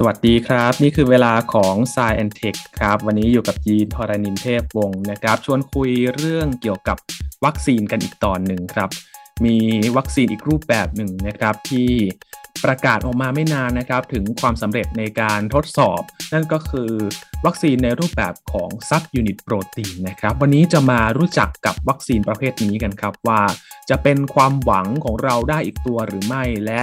สวัสดีครับ นี่คือเวลาของ s ายแอนเทคครับ วันนี้อยู่กับยีนทรณินเทพวงศ์นะครับ ชวนคุยเรื่องเกี่ยวกับวัคซีนกันอีกตอนหนึ่งครับ มีวัคซีนอีกรูปแบบหนึ่งนะครับ ที่ประกาศออกมาไม่นานนะครับ ถึงความสำเร็จในการทดสอบ นั่นก็คือวัคซีนในรูปแบบของ subunit protein นะครับ วันนี้จะมารู้จักกับวัคซีนประเภทนี้กันครับว่า จะเป็นความหวังของเราได้อีกตัวหรือไม่และ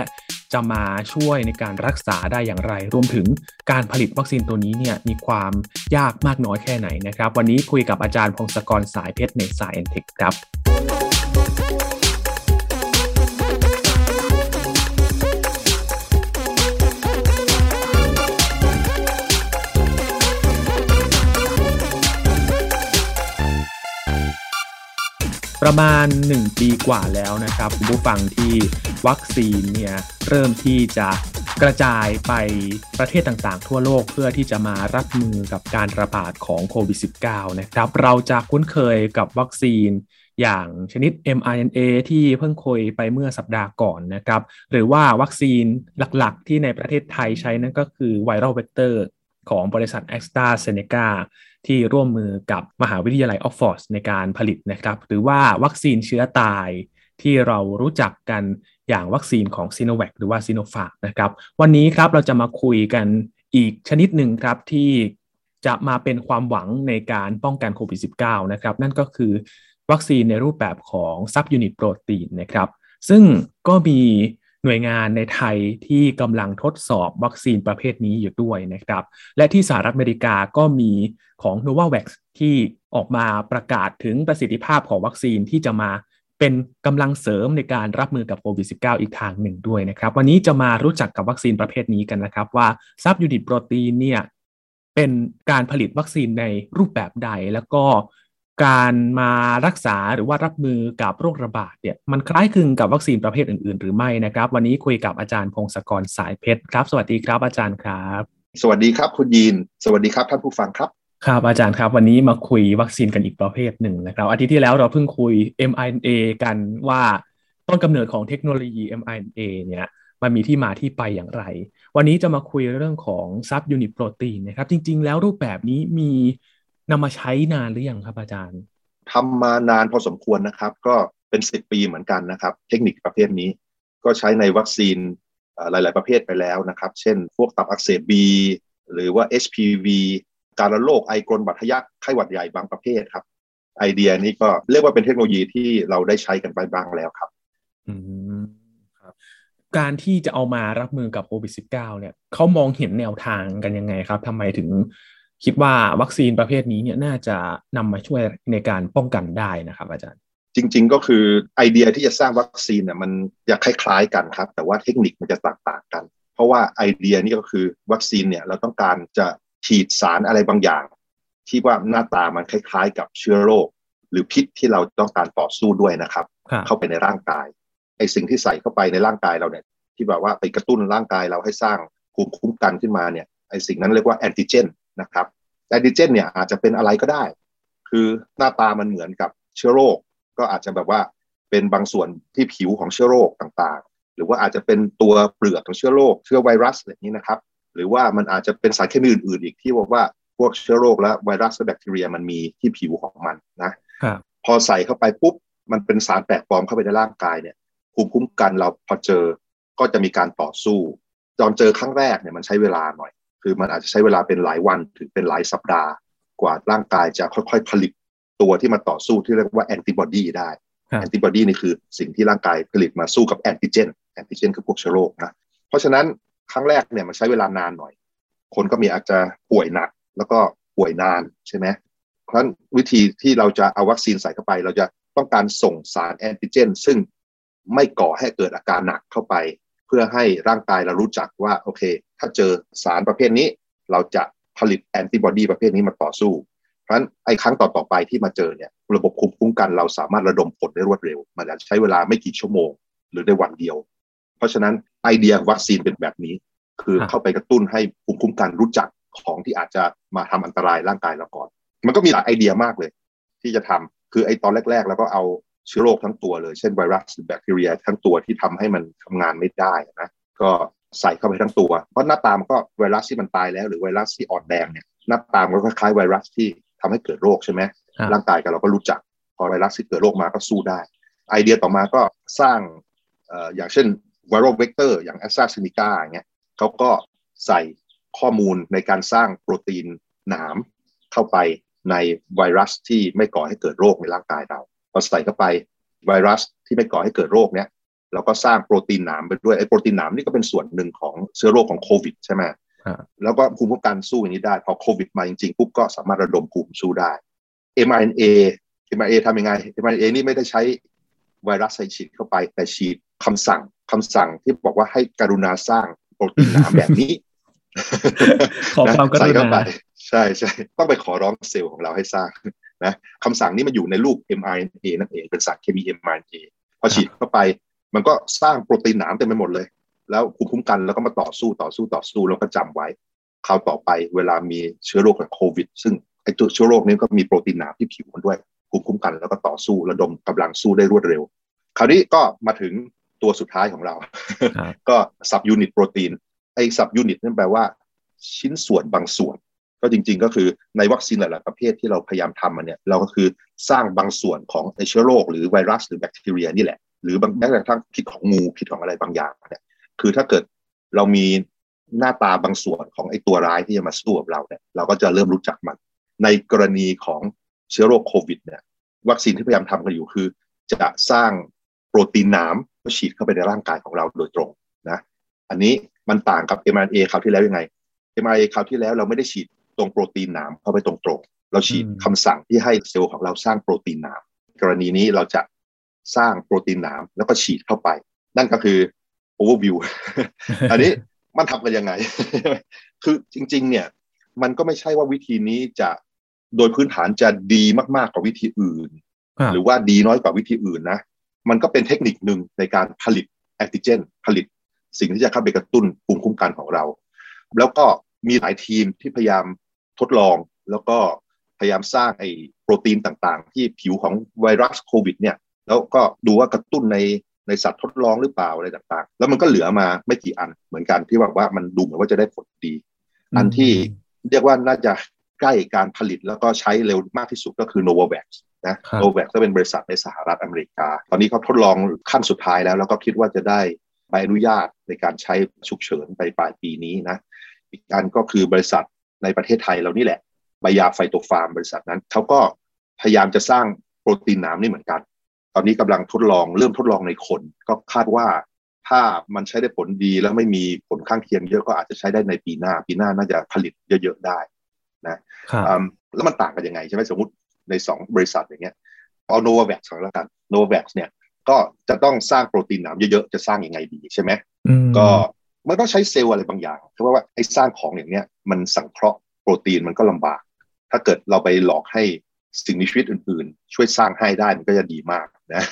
จะมาช่วยในการรักษาได้อย่างไร รวมถึงการผลิตวัคซีนตัวนี้เนี่ยมีความยากมากน้อยแค่ไหนนะครับ วันนี้คุยกับอาจารย์พงศกรสายเพชรในสายเอ็นเทคครับประมาณ 1 ปีกว่าแล้วนะครับ คุณผู้ฟังที่ วัคซีนเนี่ยเริ่มที่จะกระจายไปประเทศต่างๆ ทั่วโลกเพื่อที่จะมารับมือกับการระบาดของโควิด -19 นะครับ เราจะคุ้นเคยกับวัคซีนอย่างชนิด mRNA ที่เพิ่งคุยไปเมื่อสัปดาห์ก่อนนะครับ หรือว่าวัคซีนหลักๆ ที่ในประเทศไทยใช้นั่นก็คือ viral vector ของบริษัท AstraZeneca ที่ร่วมมือกับมหาวิทยาลัยออกซ์ฟอร์ดในการผลิตนะครับ หรือว่าวัคซีนเชื้อตายที่เรารู้จักกัน อย่างวัคซีนของซิโนแวคหรือว่าซิโนฟาร์มนะครับ วันนี้ครับเราจะมาคุยกันอีกชนิดหนึ่งครับที่จะมาเป็นความหวังในการป้องกันโควิด -19 นะครับ นั่นก็คือวัคซีนในรูปแบบของ subunit protein นะครับ ซึ่งก็มีหน่วยงานในไทยที่กำลังทดสอบวัคซีนประเภทนี้อยู่ด้วยนะครับ และที่สหรัฐอเมริกาก็มีของ Novavax ที่ออกมาประกาศถึงประสิทธิภาพของวัคซีนที่จะมา เป็นกำลังเสริมในการรับมือกับโควิด -19 อีกทางหนึ่งด้วยนะครับ วันนี้จะมารู้จักกับวัคซีนประเภทนี้กันนะครับ ว่า subunit protein เนี่ยเป็นการผลิตวัคซีนในรูปแบบใดแล้วก็การมารักษาหรือว่ารับมือกับโรคระบาดเนี่ยมันคล้ายคลึงกับวัคซีนประเภทอื่น ๆ หรือไม่นะครับ วันนี้คุยกับอาจารย์พงศกรสายเพชรครับ สวัสดีครับอาจารย์ครับ สวัสดีครับคุณยีน สวัสดีครับท่านผู้ฟังครับ ครับอาจารย์ครับ วันนี้มาคุยวัคซีนกันอีกประเภทหนึ่งนะครับ อาทิตย์ที่แล้วเราเพิ่งคุย mRNA กันว่าต้นกำเนิดของเทคโนโลยี mRNA เนี่ยมันมีที่มาที่ไปอย่างไร วันนี้จะมาคุยเรื่องของ subunit protein นะครับ จริง ๆ แล้วรูปแบบนี้มีนำมาใช้นานหรือยังครับอาจารย์ทำมานานพอสมควรนะครับ ก็เป็นสิบปีเหมือนกันนะครับ เทคนิคประเภทนี้ ก็ใช้ในวัคซีนหลาย ๆ ประเภทไปแล้วนะครับ เช่น พวกตับอักเสบบีหรือว่า HPV การระโรคไอกรนบัตทะยักไข้หวัดใหญ่บางประเภทครับ ไอเดียนี้ก็เรียกว่าเป็นเทคโนโลยีที่เราได้ใช้กันไปบ้างแล้วครับ อืมครับ การที่จะเอามารับมือกับโควิด -19 เนี่ยเขามองเห็นแนวทางกันยังไงครับทำไมถึงคิดว่าวัคซีนประเภทนี้เนี่ยน่าจะนำมาช่วยในการป้องกันได้นะครับ อาจารย์ จริง ๆ ก็คือไอเดียที่จะสร้างวัคซีนเนี่ยมันอยากคล้าย ๆ กันครับ แต่ว่าเทคนิคมันจะต่างๆกัน เพราะว่าไอเดียนี้ก็คือวัคซีนเนี่ยเราต้องการจะ ฉีดสารอะไรบางอย่าง ที่ว่าหน้าตามันคล้ายๆ กับเชื้อโรค หรือพิษที่เราต้องการต่อสู้ด้วยนะครับ เข้าไปในร่างกายไอสิ่งที่ใส่เข้าไปในร่างกายเราเนี่ย ที่แบบว่าไปกระตุ้นร่างกายเราให้สร้างภูมิคุ้มกันขึ้นมาเนี่ยไอสิ่งนั้นเรียกว่าแอนติเจนนะครับแอนติเจนเนี่ยอาจจะเป็นอะไรก็ได้ คือหน้าตามันเหมือนกับเชื้อโรค ก็อาจจะแบบว่าเป็นบางส่วนที่ผิวของเชื้อโรคต่างๆ หรือว่าอาจจะเป็นตัวเปลือกของเชื้อโรคเชื้อไวรัสอะไรนี้นะครับ หรือว่ามันอาจจะเป็นสารเคมีอื่น ๆ อีกที่บอกว่าพวกเชื้อโรคและไวรัสและแบคทีเรียมันมีที่ผิวของมันนะพอใส่เข้าไปปุ๊บมันเป็นสารแปลกปลอมเข้าไปในร่างกายเนี่ยภูมิคุ้มกันเราพอเจอก็จะมีการต่อสู้ตอนเจอครั้งแรกเนี่ยมันใช้เวลาหน่อย คือมันอาจจะใช้เวลาเป็นหลายวันถึงเป็นหลายสัปดาห์ กว่าร่างกายจะค่อยๆผลิตตัวที่มาต่อสู้ที่เรียกว่าแอนติบอดีได้แอนติบอดีนี่คือสิ่งที่ร่างกายผลิตมาสู้กับแอนติเจนแอนติเจนคือพวกเชื้อโรคนะเพราะฉะนั้น ครั้งแรกเนี่ยมันใช้เวลานานหน่อย คนก็มีอาจจะป่วยหนัก แล้วก็ป่วยนานใช่ไหมเพราะฉะนั้นวิธีที่เราจะเอาวัคซีนใส่เข้าไป เราจะต้องการส่งสารแอนติเจน ซึ่งไม่ก่อให้เกิดอาการหนักเข้าไป เพื่อให้ร่างกายเรารู้จักว่าโอเค ถ้าเจอสารประเภทนี้ เราจะผลิตแอนติบอดีประเภทนี้มาต่อสู้ เพราะฉะนั้นไอ้ครั้งต่อๆไปที่มาเจอเนี่ยระบบคุมคุ้มกันเราสามารถระดมผลได้รวดเร็ว มันจะใช้เวลาไม่กี่ชั่วโมง หรือในวันเดียว เพราะฉะนั้น ไอเดียวัคซีนเป็นแบบนี้ คือเข้าไปกระตุ้นให้ภูมิคุ้มกันรู้จักของที่อาจจะมาทำอันตรายร่างกายเราก่อน มันก็มีหลายไอเดียมากเลย ที่จะทำคือไอตอนแรกๆ แล้วก็เอาเชื้อโรคทั้งตัวเลย เช่นไวรัสหรือแบคทีเรียทั้งตัวที่ทำให้มันทำงานไม่ได้นะก็ใส่เข้าไปทั้งตัว เพราะหน้าตามันก็ไวรัสที่มันตายแล้ว หรือไวรัสที่อ่อนแรงเนี่ยหน้าตามันก็คล้ายๆไวรัสที่ทำให้เกิดโรคใช่ไหมร่างกายกับเราก็รู้จัก พอไวรัสที่เกิดโรคมาก็สู้ได้ ไอเดียต่อมาก็สร้างอย่างเช่น viral vector อย่างแอสตราเซเนกาอย่างเงี้ยเขาก็ใส่ข้อมูลในการสร้างโปรตีนหนามเข้าไปในไวรัสที่ไม่ก่อให้เกิดโรคในร่างกายเราพอใส่เข้าไปไวรัสที่ไม่ก่อให้เกิดโรคเนี้ยเราก็สร้างโปรตีนหนามไปด้วยไอ้โปรตีนหนามนี่ก็เป็นส่วนหนึ่งของเชื้อโรคของโควิดใช่ไหมแล้วก็ภูมิคุ้มกันสู้อย่างนี้ได้ พอโควิดมาจริงๆปุ๊บก็สามารถระดมภูมิสู้ได้ mRNA mRNA ทำยังไง mRNA นี่ไม่ได้ใช้ไวรัสใส่ฉีดเข้าไปแต่ฉีดคำสั่ง คำสั่งที่บอกว่าให้กรุณาสร้างโปรตีนหนามแบบนี้ ขอความกรุณาใช่ใช่ต้องไปขอร้องเซลล์ของเราให้สร้างนะคำสั่งนี้มันอยู่ในรูป mRNA นั่นเองเป็นสารเคมี mRNA พอฉีดเข้าไป มันก็สร้างโปรตีนหนามเต็มไปหมดเลย แล้วภูมิคุ้มกันแล้วก็มาต่อสู้ต่อสู้ต่อสู้แล้วก็จำไว้คราวต่อไปเวลามีเชื้อโรคแบบโควิด ซึ่งไอ้ตัวเชื้อโรคนี้ก็มีโปรตีนหนามที่ผิวมันด้วยภูมิคุ้มกันแล้วก็ต่อสู้ระดมกำลังสู้ได้รวดเร็ว คราวนี้ก็มาถึง ตัวสุดท้ายของเรา ก็ subunit protein ไอ้ subunit นั่นแปลว่า ชิ้นส่วนบางส่วน ก็จริง ๆ ก็คือในวัคซีนหลาย ๆ ประเภทที่เราพยายามทำมันเนี่ยเราก็คือสร้างบางส่วนของเชื้อโรคหรือไวรัสหรือแบคทีเรียนี่แหละ หรือบางแม้กระทั่งพิษของงูพิษของอะไรบางอย่างเนี่ยคือถ้าเกิดเรามีหน้าตาบางส่วนของไอ้ตัวร้ายที่จะมาสู้กับเราเนี่ยเราก็จะเริ่มรู้จักมัน ในกรณีของเชื้อโรคโควิดเนี่ยวัคซีนที่พยายามทำกันอยู่คือ จะสร้าง โปรตีนน้ำก็ฉีดเข้าไปในร่างกายของเราโดยตรงนะอันนี้มันต่างกับ mRNA คราวที่แล้วยังไง mRNA คราวที่แล้วเราไม่ได้ฉีดตรงโปรตีนหนามเข้าไปตรงๆเราฉีดคำสั่งที่ให้เซลล์ของเราสร้างโปรตีนหนามกรณีนี้เราจะสร้างโปรตีนหนามแล้วก็ฉีดเข้าไป นั่นก็คือ overview อันนี้มันทำกันยังไง คือจริง ๆ เนี่ยมันก็ไม่ใช่ว่าวิธีนี้จะโดยพื้นฐานจะดีมากๆกว่าวิธีอื่น หรือว่าดีน้อยกว่าวิธีอื่นนะ มันก็เป็นเทคนิคหนึ่งในการผลิตแอนติเจน ผลิตสิ่งที่จะเข้าไปกระตุ้นภูมิคุ้มกันของเรา แล้วก็มีหลายทีมที่พยายามทดลอง แล้วก็พยายามสร้างไอ้โปรตีนต่างๆ ที่ผิวของไวรัสโควิดเนี่ยแล้วก็ดูว่ากระตุ้นในในสัตว์ทดลองหรือเปล่าอะไรต่างๆ แล้วมันก็เหลือมาไม่กี่อันเหมือนกันที่บอกว่ามันดูเหมือนว่าจะได้ผลดี อันที่เรียกว่าน่าจะ ใกล้การผลิตแล้วก็ใช้เร็วมากที่สุดก็คือ Novavax นะ Novavax ก็เป็นบริษัทในสหรัฐอเมริกา ตอนนี้เขาทดลองขั้นสุดท้ายแล้ว แล้วก็คิดว่าจะได้ใบอนุญาตในการใช้ฉุกเฉินไปปลายปีนี้นะ อีกอันก็คือบริษัทในประเทศไทยเรานี่แหละใบยาไฟโตฟาร์มบริษัทนั้นเขาก็พยายามจะสร้างโปรตีนน้ำนี่เหมือนกัน ตอนนี้กำลังทดลองเริ่มทดลองในคน ก็คาดว่าถ้ามันใช้ได้ผลดีแล้วไม่มีผลข้างเคียงเยอะก็อาจจะใช้ได้ในปีหน้า ปีหน้าน่าจะผลิตเยอะๆได้ นะแล้วมันต่างกันยังไงใช่ไหมสมมติในสองบริษัทอย่างเงี้ยเอาโนวาแวคสองแล้วกันโนวาแวคเนี่ยก็จะต้องสร้างโปรตีนหนามเยอะๆ จะสร้างยังไงดีใช่ไหมก็มันต้องใช้เซลล์อะไรบางอย่างเพราะว่าไอ้สร้างของอย่างเนี้ยมันสังเคราะห์โปรตีนมันก็ลำบาก ถ้าเกิดเราไปหลอกให้สิ่งมีชีวิตอื่นๆ ช่วยสร้างให้ได้มันก็จะดีมากนะ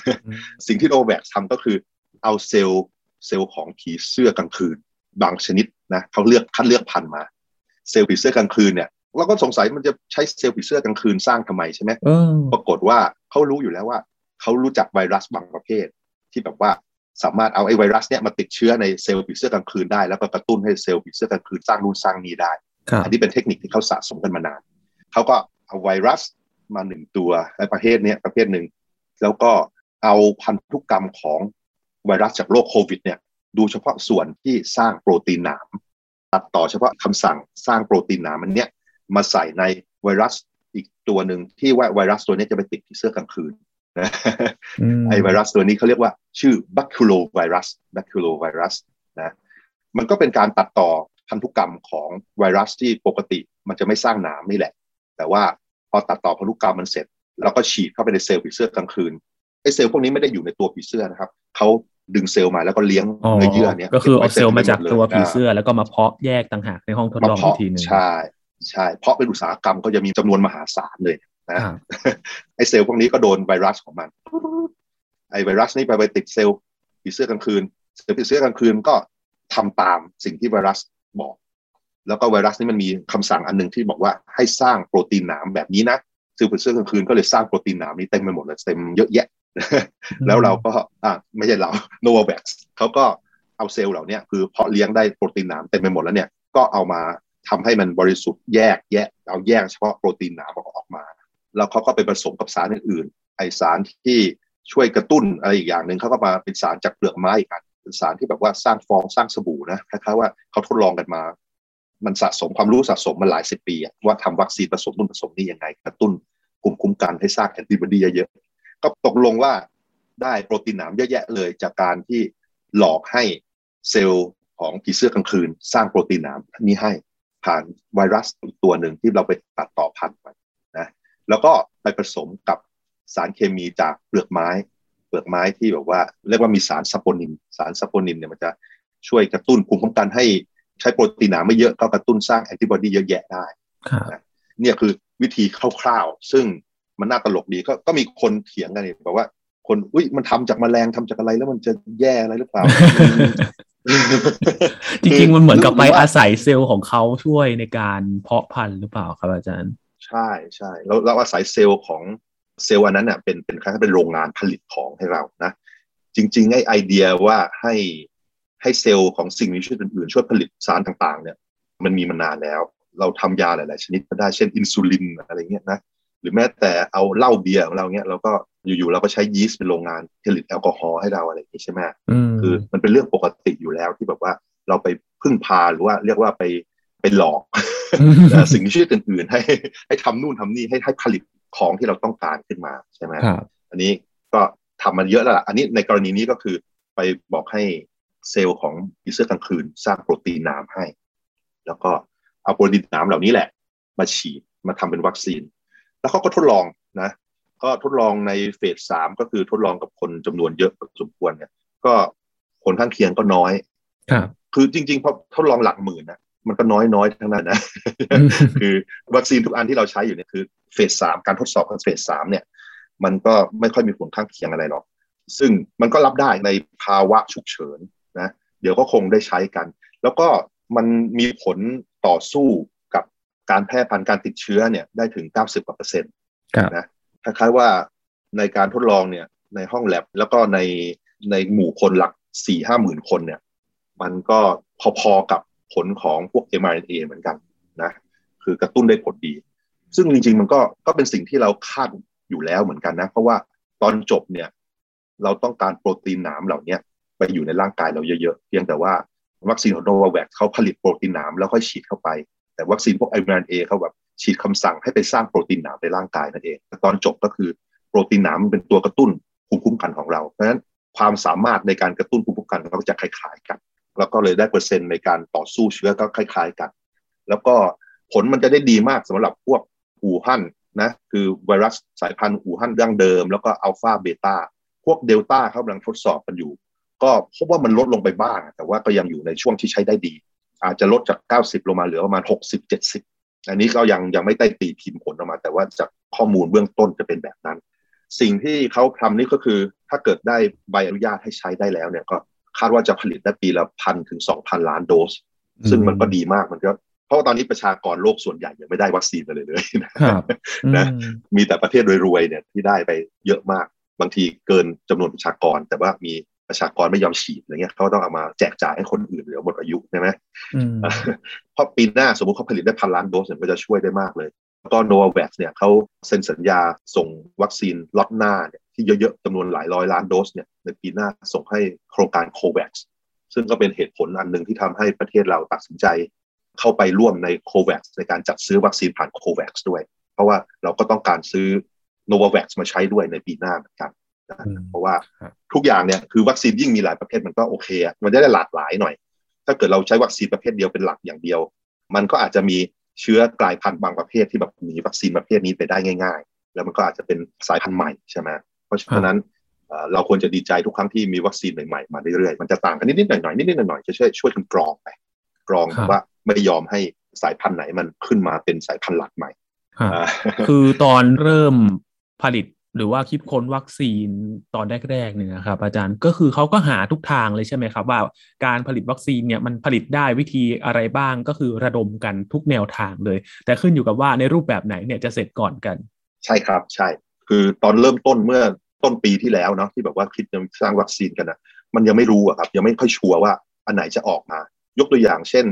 สิ่งที่โนแวคทำก็คือเอาเซลล์เซลล์ของผีเสื้อกลางคืน บางชนิดนะเขาเลือกคัดเลือกพันธุ์มา เซลล์ผีเสื้อกลางคืนเนี่ย เราก็สงสัยมันจะใช้เซลล์ผีเสื้อกลางคืนสร้างทำไมใช่ไหมปรากฏว่าเขารู้อยู่แล้วว่าเขารู้จักไวรัสบางประเภท ที่แบบว่าสามารถเอาไอ้ไวรัสเนี้ยมาติดเชื้อในเซลล์ผีเสื้อกลางคืนได้ แล้วก็กระตุ้นให้เซลล์ผีเสื้อกลางคืนสร้างนู่นสร้างนี้ได้ อันนี้เป็นเทคนิคที่เขาสะสมกันมานานเขาก็เอาไวรัสมาหนึ่งตัวในประเภทนี้ประเภทหนึ่งแล้วก็เอาพันธุกรรมของไวรัสจากโรคโควิดเนี่ยดูเฉพาะส่วนที่สร้างโปรตีนหนาม ตัดต่อเฉพาะคำสั่งสร้างโปรตีนหนามมันเนี้ย มาใส่ในไวรัสอีกตัวหนึ่งที่ว่าไวรัสตัวนี้จะไปติดที่เสื้อกลางคืนนะไอไวรัสตัวนี้เขาเรียกว่าชื่อบัคคูโลไวรัสบัคคูโลไวรัสนะมันก็เป็นการตัดต่อพันธุกรรมของไวรัสที่ปกติมันจะไม่สร้างหนามนี่แหละ แต่ว่าพอตัดต่อพันธุกรรมมันเสร็จเราก็ฉีดเข้าไปในเซลล์ผีเสื้อกลางคืนไอเซลล์พวกนี้ไม่ได้อยู่ในตัวผีเสื้อนะครับเขาดึงเซลล์มาแล้วก็เลี้ยงเนื้อเยื่อเนี้ยก็คือเอาเซลล์มาจากตัวผีเสื้อแล้วก็มาเพาะแยกต่างหากในห้องทดลองอีกทีนึงใช่ ใช่ เพราะเป็นอุตสาหกรรมก็จะมีจำนวนมหาศาลเลยนะไอเซลล์พวกนี้ก็โดนไวรัสของมัน ไอไวรัสนี่ไปไปติดเซลล์ผีเสื้อกลางคืน เซลล์ผีเสื้อกลางคืนก็ทำตามสิ่งที่ไวรัสบอก แล้วก็ไวรัสนี่มันมีคำสั่งอันหนึ่งที่บอกว่าให้สร้างโปรตีนหนามแบบนี้นะเซลล์ผีเสื้อกลางคืนก็เลยสร้างโปรตีนหนามนี้เต็มไปหมดเลยเต็มเยอะแยะ แล้วเราก็อ่าไม่ใช่เราโนวาแวคเขาก็เอเอาเซลล์เหล่านี้คือเพาะเลี้ยงได้โปรตีนหนามเต็มไปหมดแล้วเนี่ยก็เอามา ทำให้มันบริสุทธิ์แยกแยกเอาแยกเฉพาะโปรตีนหนามออกมา แล้วเขาก็ไปผสมกับสารอื่นๆไอสารที่ช่วยกระตุ้นอะไรอีกอย่างหนึ่งเขาก็มาเป็นสารจากเปลือกไม้อีกอันเป็นสารที่แบบว่าสร้างฟองสร้างสบู่นะคล้ายๆว่าเขาทดลองกันมา มันสะสมความรู้สะสมมาหลายสิบปีว่าทำวัคซีนผสมนู่นผสมนี่ยังไง กระตุ้นกลุ่มคุ้มกันให้สร้างแอนติบอดีเยอะๆก็ตกลงว่าได้โปรตีนหนามเยอะแยะเลยจากการที่หลอกให้เซลล์ของผีเสื้อกลางคืน สร้างโปรตีนหนามนี้ให้ ผ่านไวรัสตัวหนึ่งที่เราไปตัดต่อพันธุ์มันนะแล้วก็ไปผสมกับสารเคมีจากเปลือกไม้ เปลือกไม้ที่แบบว่าเรียกว่ามีสารซัปโปนิน สารซัปโปนินเนี่ยมันจะช่วยกระตุ้นภูมิคุ้มกันให้ใช้โปรตีนหนาไม่เยอะก็กระตุ้นสร้างแอนติบอดีเยอะแยะได้นะเนี่ยคือวิธีคร่าวๆ ซึ่งมันน่าตลกดีก็ก็มีคนเถียงกันเนี่ยบอกว่า คนอุ้ยมันทำจากแมลงทำจากอะไรแล้วมันจะแย่อะไรหรือเปล่า จริงๆ มันเหมือนกับไปอาศัยเซลล์ของเขาช่วยในการเพาะพันธุ์หรือเปล่าครับอาจารย์ ใช่ใช่แล้วเราอาศัยเซลล์ของเซลล์อันนั้นเนี่ยเป็นเป็นคล้ายๆเป็นโรงงานผลิตของให้เรานะ จริงๆไอ้ไอเดียว่าให้ให้เซลล์ของสิ่งมีชีวิตอื่นๆช่วยผลิตสารต่างๆ เนี่ย มันมีมานานแล้ว เราทำยาหลาย ๆ ชนิดก็ได้เช่นอินซูลินอะไรเงี้ยนะหรือแม้แต่เอาเหล้าเบียร์ของเราเนี้ยเราก็ อยู่ๆเราก็ใช้ยีสต์เป็นโรงงานผลิตแอลกอฮอล์ให้เราอะไรอย่างนี้ใช่ไหมคือมันเป็นเรื่องปกติอยู่แล้วที่แบบว่าเราไปพึ่งพาหรือว่าเรียกว่าไปไปหลอกสิ่งที่ชื่ออื่นๆให้ให้ทำนู่นทำนี่ให้ให้ผลิตของที่เราต้องการขึ้นมาใช่ไหมอันนี้ก็ทำมันเยอะแล้วล่ะอันนี้ในกรณีนี้ก็คือไปบอกให้เซลล์ของผีเสื้อกลางคืนสร้างโปรตีนน้ำให้ แล้วก็เอาโปรตีนน้ำเหล่านี้แหละ มาฉีดมาทำเป็นวัคซีน แล้วเขาก็ทดลองนะ ก็ทดลองในเฟสสามก็คือทดลองกับคนจำนวนเยอะพอสมควรเนี่ย ก็ผลข้างเคียงก็น้อย ครับ คือจริงๆพอทดลองหลักหมื่นนะมันก็น้อยน้อยทั้งนั้นนะ คือวัคซีนทุกอันที่เราใช้อยู่เนี่ยคือเฟสสามการทดสอบของเฟสสามเนี่ย มันก็ไม่ค่อยมีผลข้างเคียงอะไรหรอก ซึ่งมันก็รับได้ในภาวะฉุกเฉินนะ เดี๋ยวก็คงได้ใช้กัน แล้วก็มันมีผลต่อสู้กับการแพร่พันธุ์การติดเชื้อเนี่ยได้ถึง 90กว่าเปอร์เซ็นต์นะ คล้ายๆว่าในการทดลองเนี่ยในห้องแลบแล้วก็ในในหมู่คนหลักสี่ห้าหมื่นคนเนี่ย มันก็พอๆกับผลของพวก mRNA เหมือนกันนะ คือกระตุ้นได้ผลดี ซึ่งจริงๆ มันก็ก็เป็นสิ่งที่เราคาดอยู่แล้วเหมือนกันนะ เพราะว่าตอนจบเนี่ย เราต้องการโปรตีนหนามเหล่านี้ไปอยู่ในร่างกายเราเยอะๆ เพียงแต่ว่าวัคซีนของโนวาแวคเขาผลิตโปรตีนหนามแล้วค่อยฉีดเข้าไป แต่วัคซีนพวก mRNA เขาแบบ ฉีดคำสั่งให้ไปสร้างโปรตีนหนามในร่างกายนั่นเอง แต่ตอนจบก็คือโปรตีนหนามเป็นตัวกระตุ้นภูมิคุ้มกันของเรา เพราะฉะนั้นความสามารถในการกระตุ้นภูมิคุ้มกันเราก็จะคล้ายๆกัน แล้วก็เลยได้เปอร์เซ็นต์ในการต่อสู้เชื้อก็คล้าย ๆกัน แล้วก็ผลมันจะได้ดีมากสำหรับพวกอู่ฮั่นนะคือไวรัสสายพันธุ์อู่ฮั่นดั้งเดิม แล้วก็อัลฟาเบต้าพวกเดลต้าเขากำลังทดสอบกันอยู่ ก็พบว่ามันลดลงไปบ้าง แต่ว่าก็ยังอยู่ในช่วงที่ใช้ได้ดี อาจจะลดจาก 90 ลงมาเหลือประมาณ 60-70 อันนี้ก็ยังยังไม่ได้ตีพิมพ์ผลออกมา แต่ว่าจากข้อมูลเบื้องต้นจะเป็นแบบนั้น สิ่งที่เขาทำนี่ก็คือ ถ้าเกิดได้ใบอนุญาตให้ใช้ได้แล้วเนี่ยก็คาดว่าจะผลิตได้ปีละพันถึงสองพันล้านโดส ซึ่งมันก็ดีมากมันก็เพราะว่าตอนนี้ประชากรโลกส่วนใหญ่ยังไม่ได้วัคซีนเลยเลยนะมีแต่ประเทศรวยๆเนี่ยที่ได้ไปเยอะมากบางทีเกินจำนวนประชากร แต่ว่ามี ประชากรไม่ยอมฉีดอะไรเงี้ยเขาต้องเอามาแจกจ่ายให้คนอื่นเหลือหมดอายุใช่ไหมเพราะปีหน้าสมมติเขาผลิตได้พันล้านโดสเนี่ยก็จะช่วยได้มากเลยก็โนวาแวคเนี่ยเขาเซ็นสัญญาส่งวัคซีนล็อตหน้าเนี่ยที่เยอะๆจำนวนหลายร้อยล้านโดสเนี่ยในปีหน้าส่งให้โครงการโควัคซึ่งก็เป็นเหตุผลอันหนึ่งที่ทำให้ประเทศเราตัดสินใจ เข้าไปร่วมในโควัคในการจัดซื้อวัคซีนผ่านโควัคด้วย เพราะว่าเราก็ต้องการซื้อโนวาแวคมาใช้ด้วยในปีหน้าเหมือนกัน เพราะว่าทุกอย่างเนี่ยคือวัคซีนยิ่งมีหลายประเภทมันก็โอเคอะมันจะได้หลากหลายหน่อย ถ้าเกิดเราใช้วัคซีนประเภทเดียวเป็นหลักอย่างเดียว มันก็อาจจะมีเชื้อกลายพันธุ์บางประเภทที่แบบหนีวัคซีนประเภทนี้ไปได้ง่าย ๆ แล้วมันก็อาจจะเป็นสายพันธุ์ใหม่ใช่ไหมเพราะฉะนั้นเราควรจะดีใจทุกครั้งที่มีวัคซีนใหม่ๆมาเรื่อยๆมันจะต่างกันนิดๆหน่อยๆนิดๆหน่อยๆจะช่วยช่วยกันกรองไปกรองว่าไม่ยอมให้สายพันธุ์ไหนมันขึ้นมาเป็นสายพันธุ์หลักใหม่คือตอนเริ่มผลิต หรือว่าคิดค้นวัคซีนตอนแรกๆเนี่ยนะครับ อาจารย์ก็คือเขาก็หาทุกทางเลยใช่ไหมครับ ว่าการผลิตวัคซีนเนี่ยมันผลิตได้วิธีอะไรบ้างก็คือระดมกันทุกแนวทางเลย แต่ขึ้นอยู่กับว่าในรูปแบบไหนเนี่ยจะเสร็จก่อนกัน ใช่ครับใช่ คือตอนเริ่มต้นเมื่อต้นปีที่แล้วเนาะที่แบบว่าคิดจะสร้างวัคซีนกันนะมันยังไม่รู้อะครับ ยังไม่ค่อยชัวร์ว่าอันไหนจะออกมา ยกตัวอย่างเช่น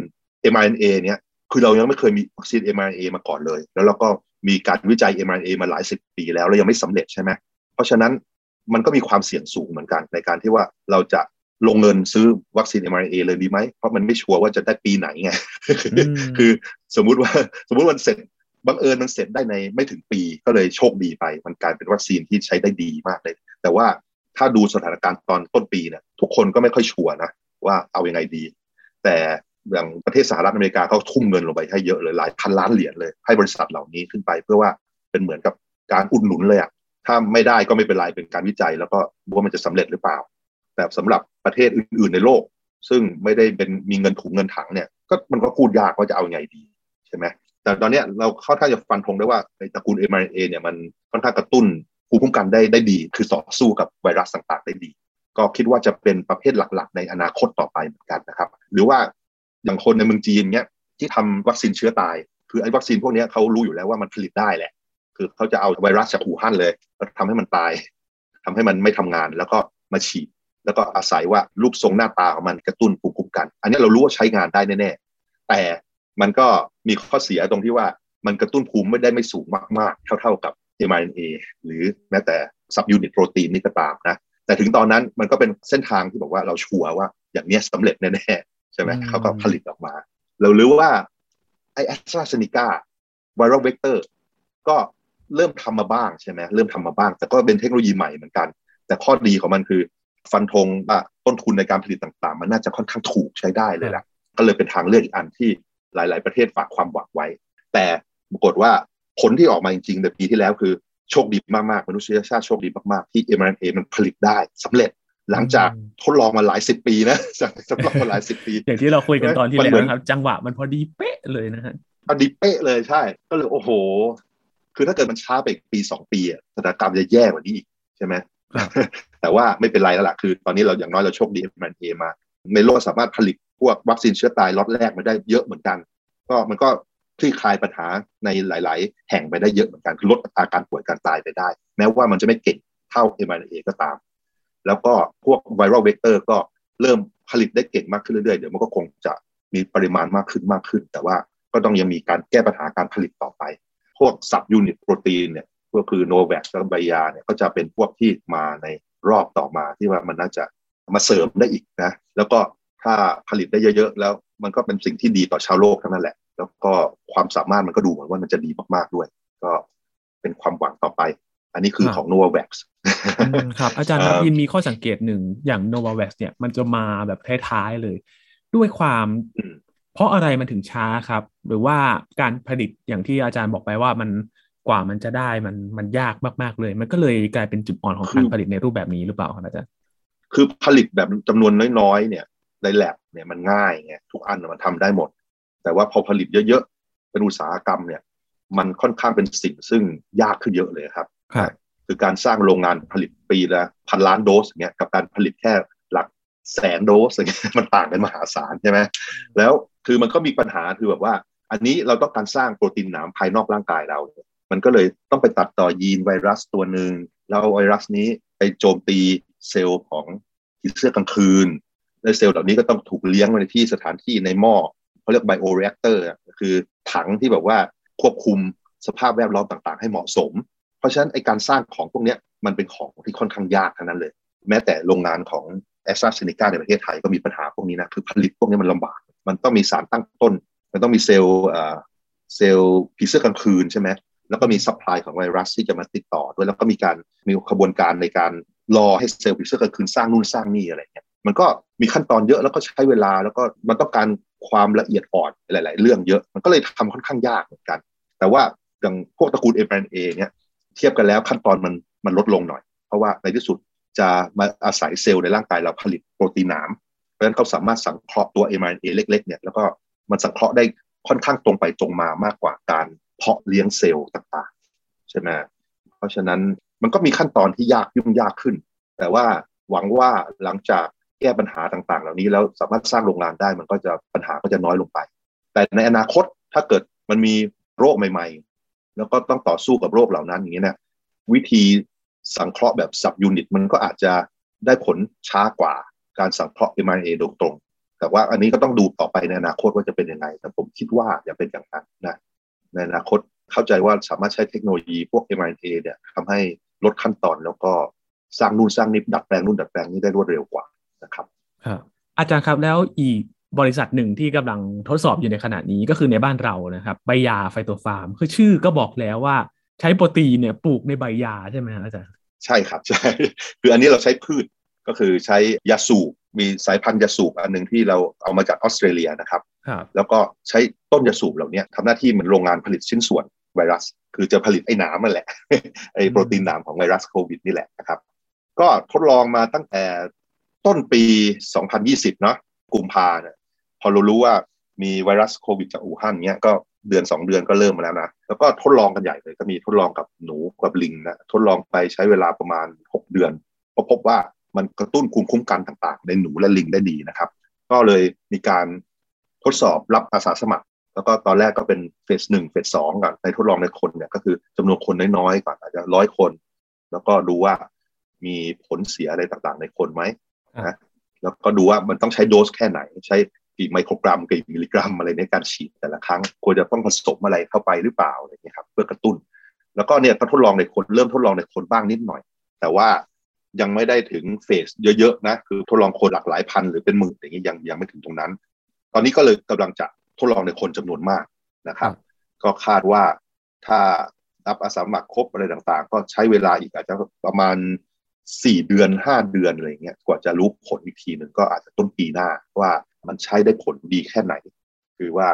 mRNA เนี่ยคือเรายังไม่เคยมีวัคซีน mRNA มาก่อนเลย แล้วเราก็ มีการวิจัย mRNA มาหลายสิบปีแล้วแล้วยังไม่สำเร็จใช่ไหมเพราะฉะนั้นมันก็มีความเสี่ยงสูงเหมือนกัน ในการที่ว่าเราจะลงเงินซื้อวัคซีน mRNA เลยดีไหม เพราะมันไม่ชัวร์ว่าจะได้ปีไหนไง คือสมมุติว่าสมมุติวันเสร็จบังเอิญมันเสร็จได้ในไม่ถึงปีก็เลยโชคดีไป มันกลายเป็นวัคซีนที่ใช้ได้ดีมากเลย แต่ว่าถ้าดูสถานการณ์ตอนต้นปีเนี่ยทุกคนก็ไม่ค่อยชัวร์นะว่าเอาอยัางไงดี แต่ อย่างประเทศสหรัฐอเมริกาเขาทุ่มเงินลงไปให้เยอะเลยหลายพันล้านเหรียญเลยให้บริษัทเหล่านี้ขึ้นไปเพื่อว่าเป็นเหมือนกับการอุดหนุนเลยอะถ้าไม่ได้ก็ไม่เป็นไรเป็นการวิจัย แล้วก็ว่ามันจะสำเร็จหรือเปล่า แต่สำหรับประเทศอื่น ๆในโลก ซึ่งไม่ได้เป็นมีเงินถุงเงินถังเนี่ยก็มันก็พูดยากว่าจะเอาไงดีใช่ไหมแต่ตอนนี้เราค่อนข้างจะฟันธงได้ว่าในตระกูล mRNA เนี่ยมันค่อนข้างกระตุ้นภูมิคุ้มกันได้ได้ดี คือต่อสู้กับไวรัสต่างๆได้ดี ก็คิดว่าจะเป็นประเภทหลักๆ ในอนาคตต่อไปเหมือนกันนะครับ หรือว่า อย่างคนในเมืองจีนเนี่ยที่ทำวัคซีนเชื้อตาย คือไอ้วัคซีนพวกนี้เขารู้อยู่แล้วว่ามันผลิตได้แหละ คือเขาจะเอาไวรัสจากอู่ฮั่นเลยแล้วทำให้มันตายทำให้มันไม่ทำงานแล้วก็มาฉีด แล้วก็อาศัยว่ารูปทรงหน้าตาของมันกระตุ้นภูมิคุ้มกัน อันนี้เรารู้ว่าใช้งานได้แน่ๆแต่มันก็มีข้อเสียตรงที่ว่ามันกระตุ้นภูมิไม่ได้ไม่สูงมากๆ เท่าๆกับ mRNA หรือแม้แต่ subunit protein นี่ก็ตามนะแต่ถึงตอนนั้นมันก็เป็นเส้นทางที่บอกว่าเราชัวร์ว่าอย่างนี้สำเร็จแน่ๆ ใช่ไหมเขาก็ผลิตออกมา เรารู้ว่าไอแอสตราเซเนกา viral vector ก็เริ่มทำมาบ้างใช่ไหมเริ่มทำมาบ้าง แต่ก็เป็นเทคโนโลยีใหม่เหมือนกัน แต่ข้อดีของมันคือฟันธงว่าต้นทุนในการผลิตต่างๆ มันน่าจะค่อนข้างถูกใช้ได้เลยแหละก็เลยเป็นทางเลือกอีกอันที่หลาย ๆ ประเทศฝากความหวังไว้ แต่ปรากฏว่าผลที่ออกมาจริงๆในปีที่แล้วคือโชคดีมากๆมนุษยชาติโชคดีมากๆ ที่ mRNA มันผลิตได้สำเร็จ หลังจากทดลองมาหลายสิบปีนะจากทดลองมาหลายสิบปี อย่างที่เราคุยกันตอนที่แล้วครับ จังหวะมันพอดีเป๊ะเลยนะฮะพอดีเป๊ะเลยใช่ ก็เลยโอ้โห คือถ้าเกิดมันช้าไปปีสองปีสถานการณ์จะแย่กว่านี้อีกใช่ไหมแต่ว่าไม่เป็นไรแล้วล่ะคือ ตอนนี้เราอย่างน้อยเราโชคดี mRNA มาในโลกสามารถผลิตพวกวัคซีนเชื้อตายล็อตแรกมาได้เยอะเหมือนกัน ก็มันก็คลี่คลายปัญหาในหลาย ๆ แห่งไปได้เยอะเหมือนกันคือลดอัตราการป่วยการตายไปได้ แม้ว่ามันจะไม่เก่งเท่า m อ a ก็ตาม แล้วก็พวกไวรัลเวกเตอร์ก็เริ่มผลิตได้เก่งมากขึ้นเรื่อยๆ เดี๋ยวมันก็คงจะมีปริมาณมากขึ้นมากขึ้น แต่ว่าก็ต้องยังมีการแก้ปัญหาการผลิตต่อไป พวกสับยูนิตโปรตีนเนี่ยก็คือโนแวคและไบยาเนี่ยก็จะเป็นพวกที่มาในรอบต่อมาที่ว่ามันน่าจะมาเสริมได้อีกนะ แล้วก็ถ้าผลิตได้เยอะ ๆ แล้วมันก็เป็นสิ่งที่ดีต่อชาวโลกทั้งนั้นแหละ แล้วก็ความสามารถมันก็ดูเหมือนว่ามันจะดีมากๆด้วย ก็เป็นความหวังต่อไป อันนี้คือของ Novavax ครับอาจารย์ครับยินมีข้อสังเกตหนึ่งอย่าง Novavax เนี่ยมันจะมาแบบท้ายๆเลย ด้วยความเพราะอะไรมันถึงช้าครับ หรือว่าการผลิตอย่างที่อาจารย์บอกไปว่ามันกว่ามันจะได้มันมันยากมากๆเลย มันก็เลยกลายเป็นจุดอ่อนของการผลิตในรูปแบบนี้หรือเปล่าครับอาจารย์คือผลิตแบบจำนวนน้อยๆเนี่ยในแลบเนี่ยมันง่ายไงทุกอันมันทำได้หมด แต่ว่าพอผลิตเยอะๆเป็นอุตสาหกรรมเนี่ย มันค่อนข้างเป็นสิ่งซึ่งยากขึ้นเยอะเลยครับ คือการสร้างโรงงานผลิตปีละพันล้านโดสอย่างเงี้ยกับการผลิตแค่หลักแสนโดสอย่างเงี้ยมันต่างกันมหาศาลใช่ไหมแล้วคือมันก็มีปัญหาคือแบบว่า อันนี้เราต้องการสร้างโปรตีนหนามภายนอกร่างกายเรา มันก็เลยต้องไปตัดต่อยีนไวรัสตัวหนึ่งแล้วไวรัสนี้ไปโจมตีเซลล์ของผีเสื้อกลางคืนในเซลล์เหล่านี้ก็ต้องถูกเลี้ยงไว้ในที่สถานที่ในหม้อเขาเรียก bioreactor คือถังที่แบบว่าควบคุมสภาพแวดล้อมต่างๆ ให้เหมาะสม เพราะฉะนั้นไอ้การสร้างของพวกนี้มันเป็นของที่ค่อนข้างยากทั้งนั้นเลย แม้แต่โรงงานของแอสตราเซเนกาในประเทศไทยก็มีปัญหาพวกนี้นะคือผลิตพวกนี้มันลำบาก มันต้องมีสารตั้งต้น มันต้องมีเซลล์เซลล์ผีเสื้อกลางคืนใช่ไหมแล้วก็มี supply ของไวรัสที่จะมาตัดต่อด้วยแล้วก็มีการมีขบวนการในการรอให้เซลล์ผีเสื้อกลางคืนสร้างนู่นสร้างนี่อะไรเงี้ยมันก็มีขั้นตอนเยอะแล้วก็ใช้เวลาแล้วก็มันต้องการความละเอียดอ่อนหลาย ๆ เรื่องเยอะ มันก็เลยทำค่อนข้างยากเหมือนกัน แต่ว่าอย่างพวกตระกูล m อ a เนี่ย เทียบกันแล้วขั้นตอนมันมันลดลงหน่อย เพราะว่าในที่สุดจะมาอาศัยเซลล์ในร่างกายเราผลิตโปรตีนหนาม เพราะฉะนั้นเขาสามารถสังเคราะห์ตัว m อ a เล็ก ๆ เนี่ยแล้วก็มันสังเคราะห์ได้ค่อนข้างตรงไปตรงมามากกว่าการเพาะเลี้ยงเซลล์ต่างๆใช่ไหมเพราะฉะนั้นมันก็มีขั้นตอนที่ยากยุ่งยากขึ้น แต่ว่าหวังว่าหลังจากแก้ปัญหาต่างๆ เหล่านี้แล้วสามารถสร้างโรงงานได้มันก็จะปัญหาก็จะน้อยลงไป แต่ในอนาคตถ้าเกิดมันมีโรคใหม่ๆ แล้วก็ต้องต่อสู้กับโรคเหล่านั้นอย่างนี้เนี่ยวิธีสังเคราะห์แบบสับยูนิต มันก็อาจจะได้ผลช้ากว่าการสังเคราะห์ mRNA โดยตรง แต่ว่าอันนี้ก็ต้องดูต่อไปในอนาคตว่าจะเป็นยังไง แต่ผมคิดว่าจะเป็นอย่างนั้นนะในอนาคตเข้าใจว่าสามารถใช้เทคโนโลยีพวก mRNA เนี่ยทำให้ลดขั้นตอนแล้วก็สร้างนู่นสร้างนี่ดัดแปลงนู่นดัดแปลงนี่ได้รวดเร็วกว่านะครับครับอาจารย์ครับแล้วอีก บริษัทหนึ่งที่กำลังทดสอบอยู่ในขณะนี้ก็คือในบ้านเรานะครับใบยาไฟโตฟาร์ม คือชื่อก็บอกแล้วว่าใช้โปรตีนเนี่ยปลูกในใบยาใช่ไหมอาจารย์ใช่ครับใช่คืออันนี้เราใช้พืชก็คือใช้ยาสูบมีสายพันธุ์ยาสูบอันหนึ่งที่เราเอามาจากออสเตรเลียนะครับแล้วก็ใช้ต้นยาสูบเหล่านี้ทำหน้าที่เหมือนโรงงานผลิตชิ้นส่วนไวรัส คือจะผลิตไอ้น้ำนั่นแหละไอ้โปรตีนน้ำของไวรัสโควิดนี่แหละนะครับ ก็ทดลองมาตั้งแต่ต้นปี 2020 เนาะกุมภาเนี่ย พอเรารู้ว่ามีไวรัสโควิดจากอู่ฮั่นเนี้ยก็เดือน 2 เดือนก็เริ่มมาแล้วนะ แล้วก็ทดลองกันใหญ่เลยก็มีทดลองกับหนูกับลิงนะทดลองไปใช้เวลาประมาณ 6 เดือน ก็พบว่ามันกระตุ้นภูมิคุ้มกันต่างๆ ในหนูและลิงได้ดีนะครับ ก็เลยมีการทดสอบรับอาสาสมัคร แล้วก็ตอนแรกก็เป็นเฟสหนึ่งเฟสสองก่อนในทดลองในคนเนี่ยก็คือจำนวนคนน้อยๆก่อนอาจจะร้อยคน แล้วก็ดูว่ามีผลเสียอะไรต่างๆ ในคนไหมนะแล้วก็ดูว่ามันต้องใช้โดสแค่ไหน ใช้ กี่ไมโครกรัมกี่มิลลิกรัมอะไรในการฉีดแต่ละครั้ง ควรจะต้องผสมอะไรเข้าไปหรือเปล่าอะไรเงี้ยครับเพื่อกระตุ้น แล้วก็เนี่ยก็ทดลองในคนเริ่มทดลองในคนบ้างนิดหน่อย แต่ว่ายังไม่ได้ถึงเฟสเยอะๆนะคือทดลองคนหลากหลายพันหรือเป็นหมื่นอย่างนี้ยังยังไม่ถึงตรงนั้น ตอนนี้ก็เลยกำลังจะทดลองในคนจำนวนมากนะครับ ก็คาดว่าถ้ารับอาสาสมัครครบอะไรต่างๆ ก็ใช้เวลาอีกอาจจะประมาณสี่เดือนห้าเดือนอะไรเงี้ยกว่าจะรู้ผลอีกทีหนึ่งก็อาจจะต้นปีหน้าว่า มันใช้ได้ผลดีแค่ไหน คือว่า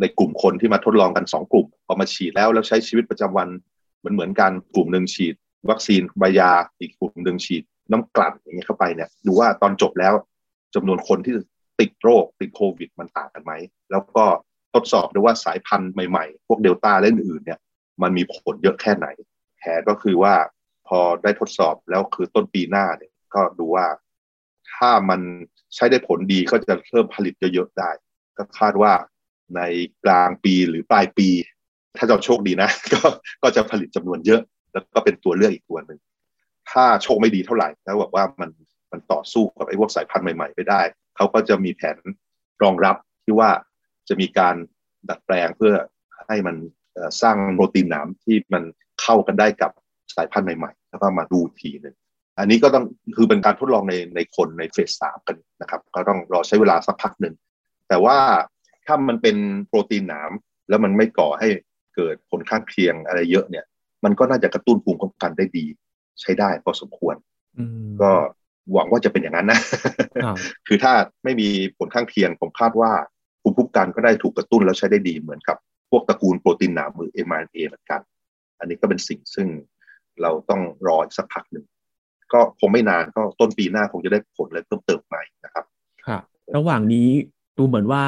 ในกลุ่มคนที่มาทดลองกันสองกลุ่มพอมาฉีดแล้วแล้วใช้ชีวิตประจำวันมือนเหมือนกันกลุ่มหนึ่งฉีด วัคซีนใบยาอีกกลุ่มหนึ่งฉีดน้ำกลั่นอย่างเงี้ยเข้าไปเนี่ยดูว่าตอนจบแล้วจำนวนคนที่ติดโรคติดโควิด มันต่างกันไหมแล้วก็ทดสอบดูว่าสายพันธุ์ใหม่ๆ พวกเดลต้าและอื่นๆเนี่ย มันมีผลเยอะแค่ไหนแผก็คือว่าพอได้ทดสอบแล้วคือต้นปีหน้าเนี่ยก็ดูว่า ถ้ามันใช้ได้ผลดีก็จะเริ่มผลิตเยอะๆได้ ก็คาดว่าในกลางปีหรือปลายปี ถ้าเราโชคดีนะ ก็ก็จะผลิตจำนวนเยอะ แล้วก็เป็นตัวเลือกอีกตัวหนึ่งถ้าโชคไม่ดีเท่าไหร่แล้วบอกว่ามันมันต่อสู้กับไอ้พวกสายพันธุ์ใหม่ๆไปได้ เขาก็จะมีแผนรองรับที่ว่าจะมีการดัดแปลงเพื่อให้มันสร้างโปรตีนหนามที่มันเข้ากันได้กับสายพันธุ์ใหม่ๆ แล้วก็มาดูทีหนึ่ง อันนี้ก็ต้องคือเป็นการทดลองในในคนในเฟสสามกันนะครับ ก็ต้องรอใช้เวลาสักพักหนึ่ง แต่ว่าถ้ามันเป็นโปรตีนหนาม แล้วมันไม่ก่อให้เกิดผลข้างเคียงอะไรเยอะเนี่ย มันก็น่าจะกระตุ้นภูมิคุ้มกันได้ดี ใช้ได้พอสมควรก็หวังว่าจะเป็นอย่างนั้นนะ คือถ้าไม่มีผลข้างเคียงผมคาดว่าภูมิคุ้มกันก็ได้ถูกกระตุ้นแล้วใช้ได้ดีเหมือนกับ พวกตระกูลโปรตีนหนามือ mRNA เหมือนกัน อันนี้ก็เป็นสิ่งซึ่งเราต้องรอสักพักหนึ่ง ก็คงไม่นานก็ต้นปีหน้าคงจะได้ผลอะไรเพิ่มเติมใหม่นะครับครับระหว่างนี้ดูเหมือนว่า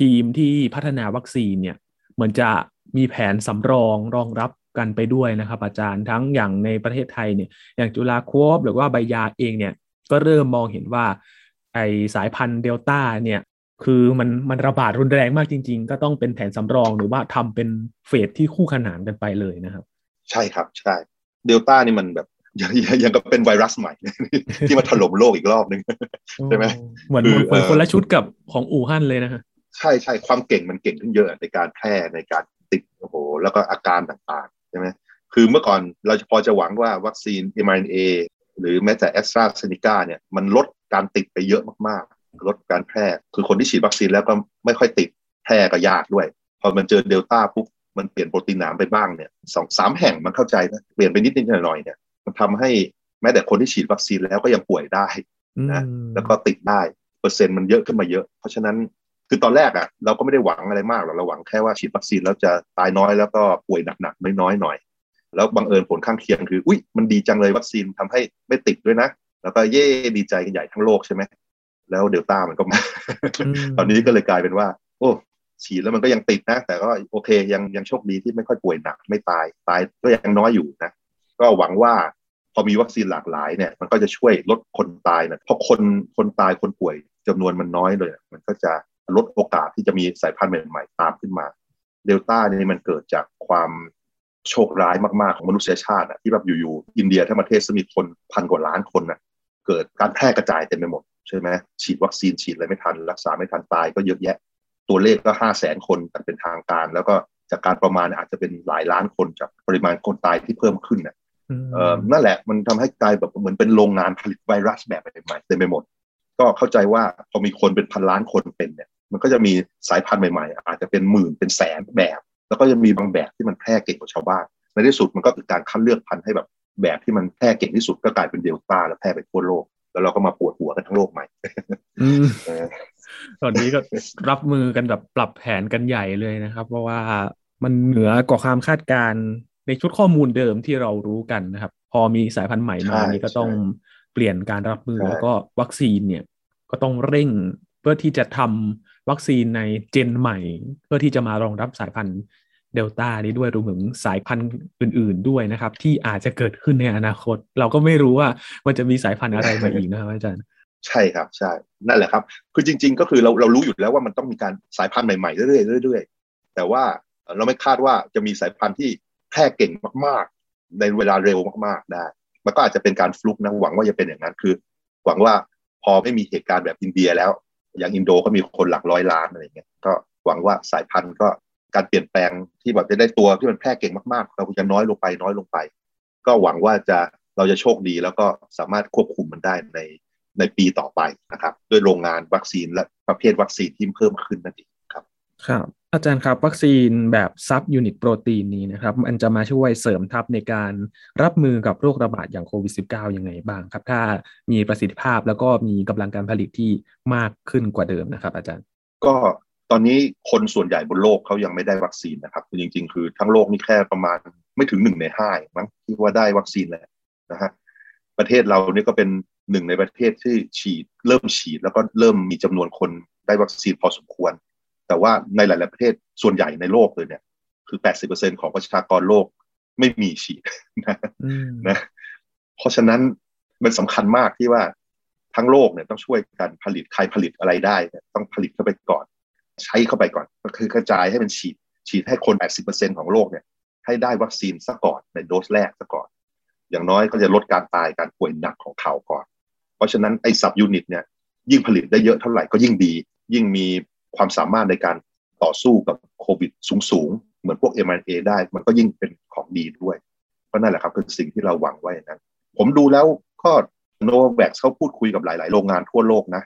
ทีมที่พัฒนาวัคซีนเนี่ยเหมือนจะมีแผนสำรองรองรับกันไปด้วยนะครับ อาจารย์ทั้งอย่างในประเทศไทยเนี่ยอย่างจุฬาโคบหรือว่าใบยาเองเนี่ยก็เริ่มมองเห็นว่าไอสายพันธุ์เดลต้าเนี่ยคือมันมันระบาดรุนแรงมากจริง ๆ ก็ต้องเป็นแผนสำรองหรือว่าทำเป็นเฟสที่คู่ขนานกันไปเลยนะครับ ใช่ครับใช่เดลต้านี่มันแบบ ยังยังก็เป็นไวรัสใหม่ ที่มาถล่มโลกอีกรอบนึงใช่ไหมเหมือนเหมือนคนละชุดกับของอู่ฮั่นเลยนะฮะใช่ใช่ความเก่งมันเก่งขึ้นเยอะในการแพร่ในการติดโอ้โหแล้วก็อาการต่างๆใช่ไหมคือเมื่อก่อนเราพอจะหวังว่าวัคซีน mRNA หรือแม้แต่แอสตราเซเนกาเนี่ยมันลดการติดไปเยอะมากๆ ลดการแพร่ คือคนที่ฉีดวัคซีนแล้วก็ไม่ค่อยติดแพร่ก็ยากด้วย พอมันเจอเดลต้าปุ๊บมันเปลี่ยนโปรตีนหนามไปบ้างเนี่ยสองสามแห่งมันเข้าใจนะเปลี่ยนไปนิดนิดหน่อยๆเนี่ย มันทำให้แม้แต่คนที่ฉีดวัคซีนแล้วก็ยังป่วยได้นะแล้วก็ติดได้เปอร์เซ็นต์มันเยอะขึ้นมาเยอะ เพราะฉะนั้นคือตอนแรกอะ่ะเราก็ไม่ได้หวังอะไรมากหรอกเราหวังแค่ว่าฉีดวัคซีนแล้วจะตายน้อยแล้วก็ป่วยหนักๆน้อยๆหน่อย แล้วบังเอิญผลข้างเคียงคือ อุ้ยมันดีจังเลยวัคซีนทำให้ไม่ติดด้วยนะ แล้วก็เย่ดีใจกันใหญ่ทั้งโลกใช่ไหมแล้วเดลต้ามันก็มาตอนนี้ก็เลยกลายเป็นว่า โอ้ฉีดแล้วมันก็ยังติดนะ แต่ก็โอเคยังยังโชคดีที่ไม่ค่อยป่วยหนักไม่ตายตายก็ยังน้อยอยู่นะ ก็หวังว่าพอมีวัคซีนหลากหลายเนี่ย มันก็จะช่วยลดคนตายนะเพราะคนคนตายคนป่วยจำนวนมันน้อยเลย มันก็จะลดโอกาสที่จะมีสายพันธุ์ใหม่ๆตามขึ้นมาเดลต้านี่มันเกิดจากความโชคร้ายมากๆของมนุษยชาติที่แบบอยู่ๆอินเดียทั้งประเทศมีคนพันกว่าล้านคนนะเกิดการแพร่กระจายเต็มไปหมดใช่ไหมฉีดวัคซีนฉีดอะไรไม่ทัน รักษาไม่ทันตายก็เยอะแยะ ตัวเลขก็ห้าแสนคนกันเป็นทางการ แล้วก็จากการประมาณอาจจะเป็นหลายล้านคนจากปริมาณคนตายที่เพิ่มขึ้นนะ นั่นแหละมันทำให้กลายแบบเหมือนเป็นโรงงานผลิตไวรัสแบบใหม่ๆเต็มไปหมด ก็เข้าใจว่าพอมีคนเป็นพันล้านคนเป็นเนี่ย มันก็จะมีสายพันธุ์ใหม่ๆ อาจจะเป็นหมื่นเป็นแสนแบบ แล้วก็จะมีบางแบบที่มันแพร่เก่งกว่าชาวบ้านในที่สุดมันก็คือการคัดเลือกพันธุ์ให้แบบแบบที่มันแพร่เก่งที่สุดก็กลายเป็นเดลต้าแล้วแพร่ไปทั่วโลก แล้วเราก็มาปวดหัวกันทั้งโลกใหม่ตอนนี้ก็รับมือกันแบบปรับแผนกันใหญ่เลยนะครับ เพราะว่ามันเหนือกว่าความคาดการ ในชุดข้อมูลเดิมที่เรารู้กันนะครับ พอมีสายพันธุ์ใหม่มานี่ก็ต้องเปลี่ยนการรับมือแล้วก็วัคซีนเนี่ยก็ต้องเร่งเพื่อที่จะทำวัคซีนในเจนใหม่ เพื่อที่จะมารองรับสายพันธุ์เดลต้านี้ด้วยรวมถึงสายพันธุ์อื่น ๆด้วยนะครับ ที่อาจจะเกิดขึ้นในอนาคต เราก็ไม่รู้ว่ามันจะมีสายพันธุ์อะไรมาอีกนะครับอาจารย์ใช่ครับใช่นั่นแหละครับ คือจริง ๆ ก็คือเราเรารู้อยู่แล้วว่ามันต้องมีการสายพันธุ์ใหม่ๆเรื่อยๆเรื่อยๆแต่ว่าเราไม่คาดว่าจะมีสายพันธุ์ที่แพร่เก่งมากๆ ในเวลาเร็วมากๆได้ มันก็อาจจะเป็นการฟลุกนะหวังว่าจะเป็นอย่างนั้นคือ หวังว่าพอไม่มีเหตุการณ์แบบอินเดียแล้ว อย่างอินโดก็มีคนหลักร้อยล้านอะไรเงี้ยก็หวังว่าสายพันธุ์ก็การเปลี่ยนแปลงที่แบบจะได้ตัวที่มันแพร่เก่งมากๆเราจะน้อยลงไปน้อยลงไป ก็หวังว่าจะเราจะโชคดีแล้วก็สามารถควบคุมมันได้ในในปีต่อไปนะครับ ด้วยโรงงานวัคซีนและประเภทวัคซีนที่เพิ่มขึ้นนั่นเองครับ ครับ อาจารย์ครับ วัคซีนแบบ subunit โปรตีนนี้นะครับ มันจะมาช่วยเสริมทัพในการรับมือกับโรคระบาดอย่างโควิด -19 ยังไงบ้างครับ ถ้ามีประสิทธิภาพแล้วก็มีกำลังการผลิตที่มากขึ้นกว่าเดิมนะครับ อาจารย์ ก็ตอนนี้คนส่วนใหญ่บนโลกเขายังไม่ได้วัคซีนนะครับจริง ๆ คือทั้งโลกนี่แค่ประมาณไม่ถึงหนึ่งในห้ามั้งที่ว่าได้วัคซีนแล้วนะฮะประเทศเรานี่ก็เป็นหนึ่งในประเทศที่ฉีด เริ่มฉีดแล้วก็เริ่มมีจำนวนคนได้วัคซีนพอสมควร แต่ว่าในหลาย ๆ ประเทศส่วนใหญ่ในโลกเลยเนี่ย คือ80%ของประชากรโลกไม่มีฉีดนะนะเพราะฉะนั้นมันสำคัญมากที่ว่าทั้งโลกเนี่ยต้องช่วยกันผลิตใครผลิตอะไรได้ต้องผลิตเข้าไปก่อน ใช้เข้าไปก่อน ก็คือกระจายให้มันฉีด ฉีดให้คน 80%ของโลกเนี่ย ให้ได้วัคซีนซะก่อนในโดสแรกซะก่อน อย่างน้อยก็จะลดการตายการป่วยหนักของเขาก่อน เพราะฉะนั้นไอ้สับยูนิตเนี่ยยิ่งผลิตได้เยอะเท่าไหร่ก็ยิ่งดี ยิ่งมี ความสามารถในการต่อสู้กับโควิดสูงๆ เหมือนพวก m อ a ได้ มันก็ยิ่งเป็นของดีด้วยก็นั่นแหละครับคือสิ่งที่เราหวังไว้นั้น ผมดูแล้วก็โนแวคเขาพูดคุยกับหลาย ๆ โรงงานทั่วโลกนะ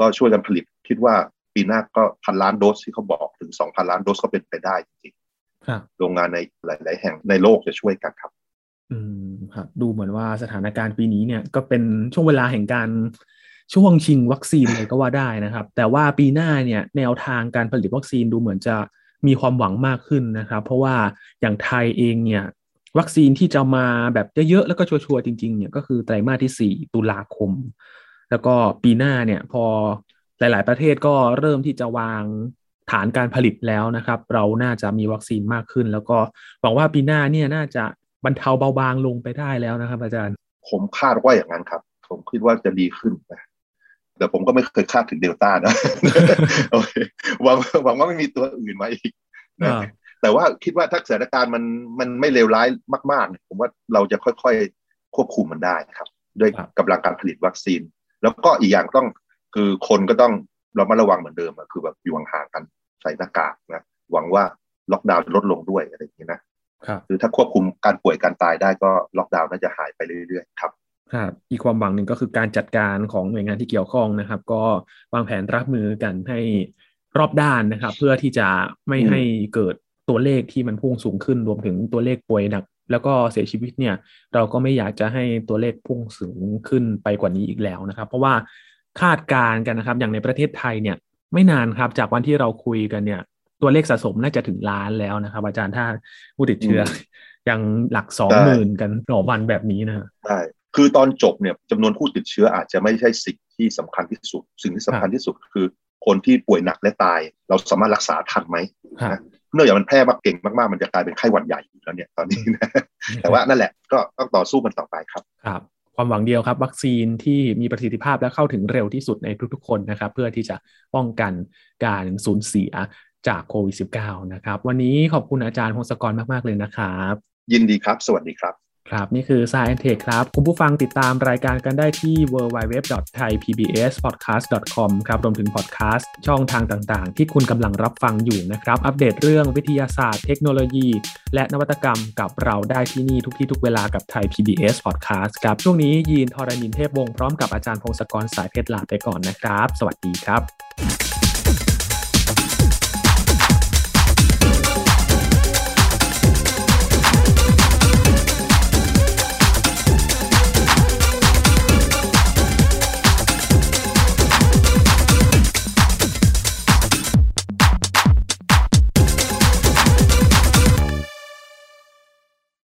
ก็ช่วยกันผลิตคิดว่าปีหน้าก็พันล้านโดสที่เขาบอกถึงสองพันล้านโดสก็เป็นไปได้จริงๆโรงงานในหลาย ๆ แห่งในโลกจะช่วยกันครับ อืมครับ ดูเหมือนว่าสถานการณ์ปีนี้เนี่ย ก็เป็นช่วงเวลาแห่งการ ช่วงชิงวัคซีนเลยก็ว่าได้นะครับ แต่ว่าปีหน้าเนี่ยแนวทางการผลิตวัคซีนดูเหมือนจะมีความหวังมากขึ้นนะครับ เพราะว่าอย่างไทยเองเนี่ยวัคซีนที่จะมาแบบเยอะๆแล้วก็ชัวร์ๆจริงๆเนี่ยก็คือไตรมาสที่ 4 ตุลาคม แล้วก็ปีหน้าเนี่ยพอหลาย ๆ ประเทศก็เริ่มที่จะวางฐานการผลิตแล้วนะครับ เราน่าจะมีวัคซีนมากขึ้น แล้วก็หวังว่าปีหน้าเนี่ยน่าจะบรรเทาเบาบางลงไปได้แล้วนะครับ อาจารย์ ผมคาดว่าอย่างนั้นครับ ผมคิดว่าจะดีขึ้นนะ แต่ผมก็ไม่เคยคาดถึงเดลต้านะโอเคหวังหวังว่าไม่มีตัวอื่นมาอีกนะแต่ว่าคิดว่าถ้าสถานการณ์มันมันไม่เลวร้ายมากๆผมว่าเราจะค่อยๆควบคุมมันได้ครับ ด้วยกำลังการผลิตวัคซีน แล้วก็อีกอย่างต้องคือคนก็ต้องเรามาระวังเหมือนเดิมคือแบบอยู่ห่างกันใส่หน้ากากนะหวังว่าล็อกดาวน์ลดลงด้วยอะไรอย่างนี้นะคือถ้าควบคุมการป่วยการตายได้ก็ล็อกดาวน์น่าจะหายไปเรื่อยๆครับ ครับอีกความหวังหนึ่งก็คือการจัดการของหน่วยงานที่เกี่ยวข้องนะครับ ก็วางแผนรับมือกันให้รอบด้านนะครับ เพื่อที่จะไม่ให้เกิดตัวเลขที่มันพุ่งสูงขึ้นรวมถึงตัวเลขป่วยหนัก แล้วก็เสียชีวิตเนี่ย เราก็ไม่อยากจะให้ตัวเลขพุ่งสูงขึ้นไปกว่านี้อีกแล้วนะครับ เพราะว่าคาดการณ์กันนะครับ อย่างในประเทศไทยเนี่ย ไม่นานครับจากวันที่เราคุยกันเนี่ย ตัวเลขสะสมน่าจะถึงล้านแล้วนะครับ อาจารย์ถ้าผู้ติดเชื้อยังหลักสองหมื่นกันต่อวันแบบนี้นะใช่ คือตอนจบเนี่ยจำนวนผู้ติดเชื้ออาจจะไม่ใช่สิ่งที่สำคัญที่สุด สิ่งที่สำคัญที่สุดคือคนที่ป่วยหนักและตาย เราสามารถรักษาทันไหมเนื่องจากมันแพร่มากเก่งมากๆ มันจะกลายเป็นไข้หวัดใหญ่แล้วเนี่ยตอนนี้นะแต่ว่านั่นแหละก็ต้องต่อสู้มันต่อไปครับครับความหวังเดียวครับ วัคซีนที่มีประสิทธิภาพและเข้าถึงเร็วที่สุดในทุกๆ คนนะครับ เพื่อที่จะป้องกันการสูญเสียจากโควิด -19 นะครับ วันนี้ขอบคุณอาจารย์พงศกรมาก ๆ เลยนะครับ ยินดีครับ สวัสดีครับ ครับ นี่คือ Science Tech ครับ คุณผู้ฟังติดตามรายการกันได้ที่ www.thaipbspodcast.com ครับ รวมถึงพอดแคสต์ช่องทางต่างๆ ที่คุณกำลังรับฟังอยู่นะครับ อัปเดตเรื่องวิทยาศาสตร์เทคโนโลยี และนวัตกรรมกับเราได้ที่นี่ทุกที่ทุกเวลากับไทย PBS Podcast ครับ ช่วงนี้ยีนทอรานินเทพวงศ์พร้อมกับอาจารย์พงศกรสายเพชรลาไปก่อนนะครับ สวัสดีครับ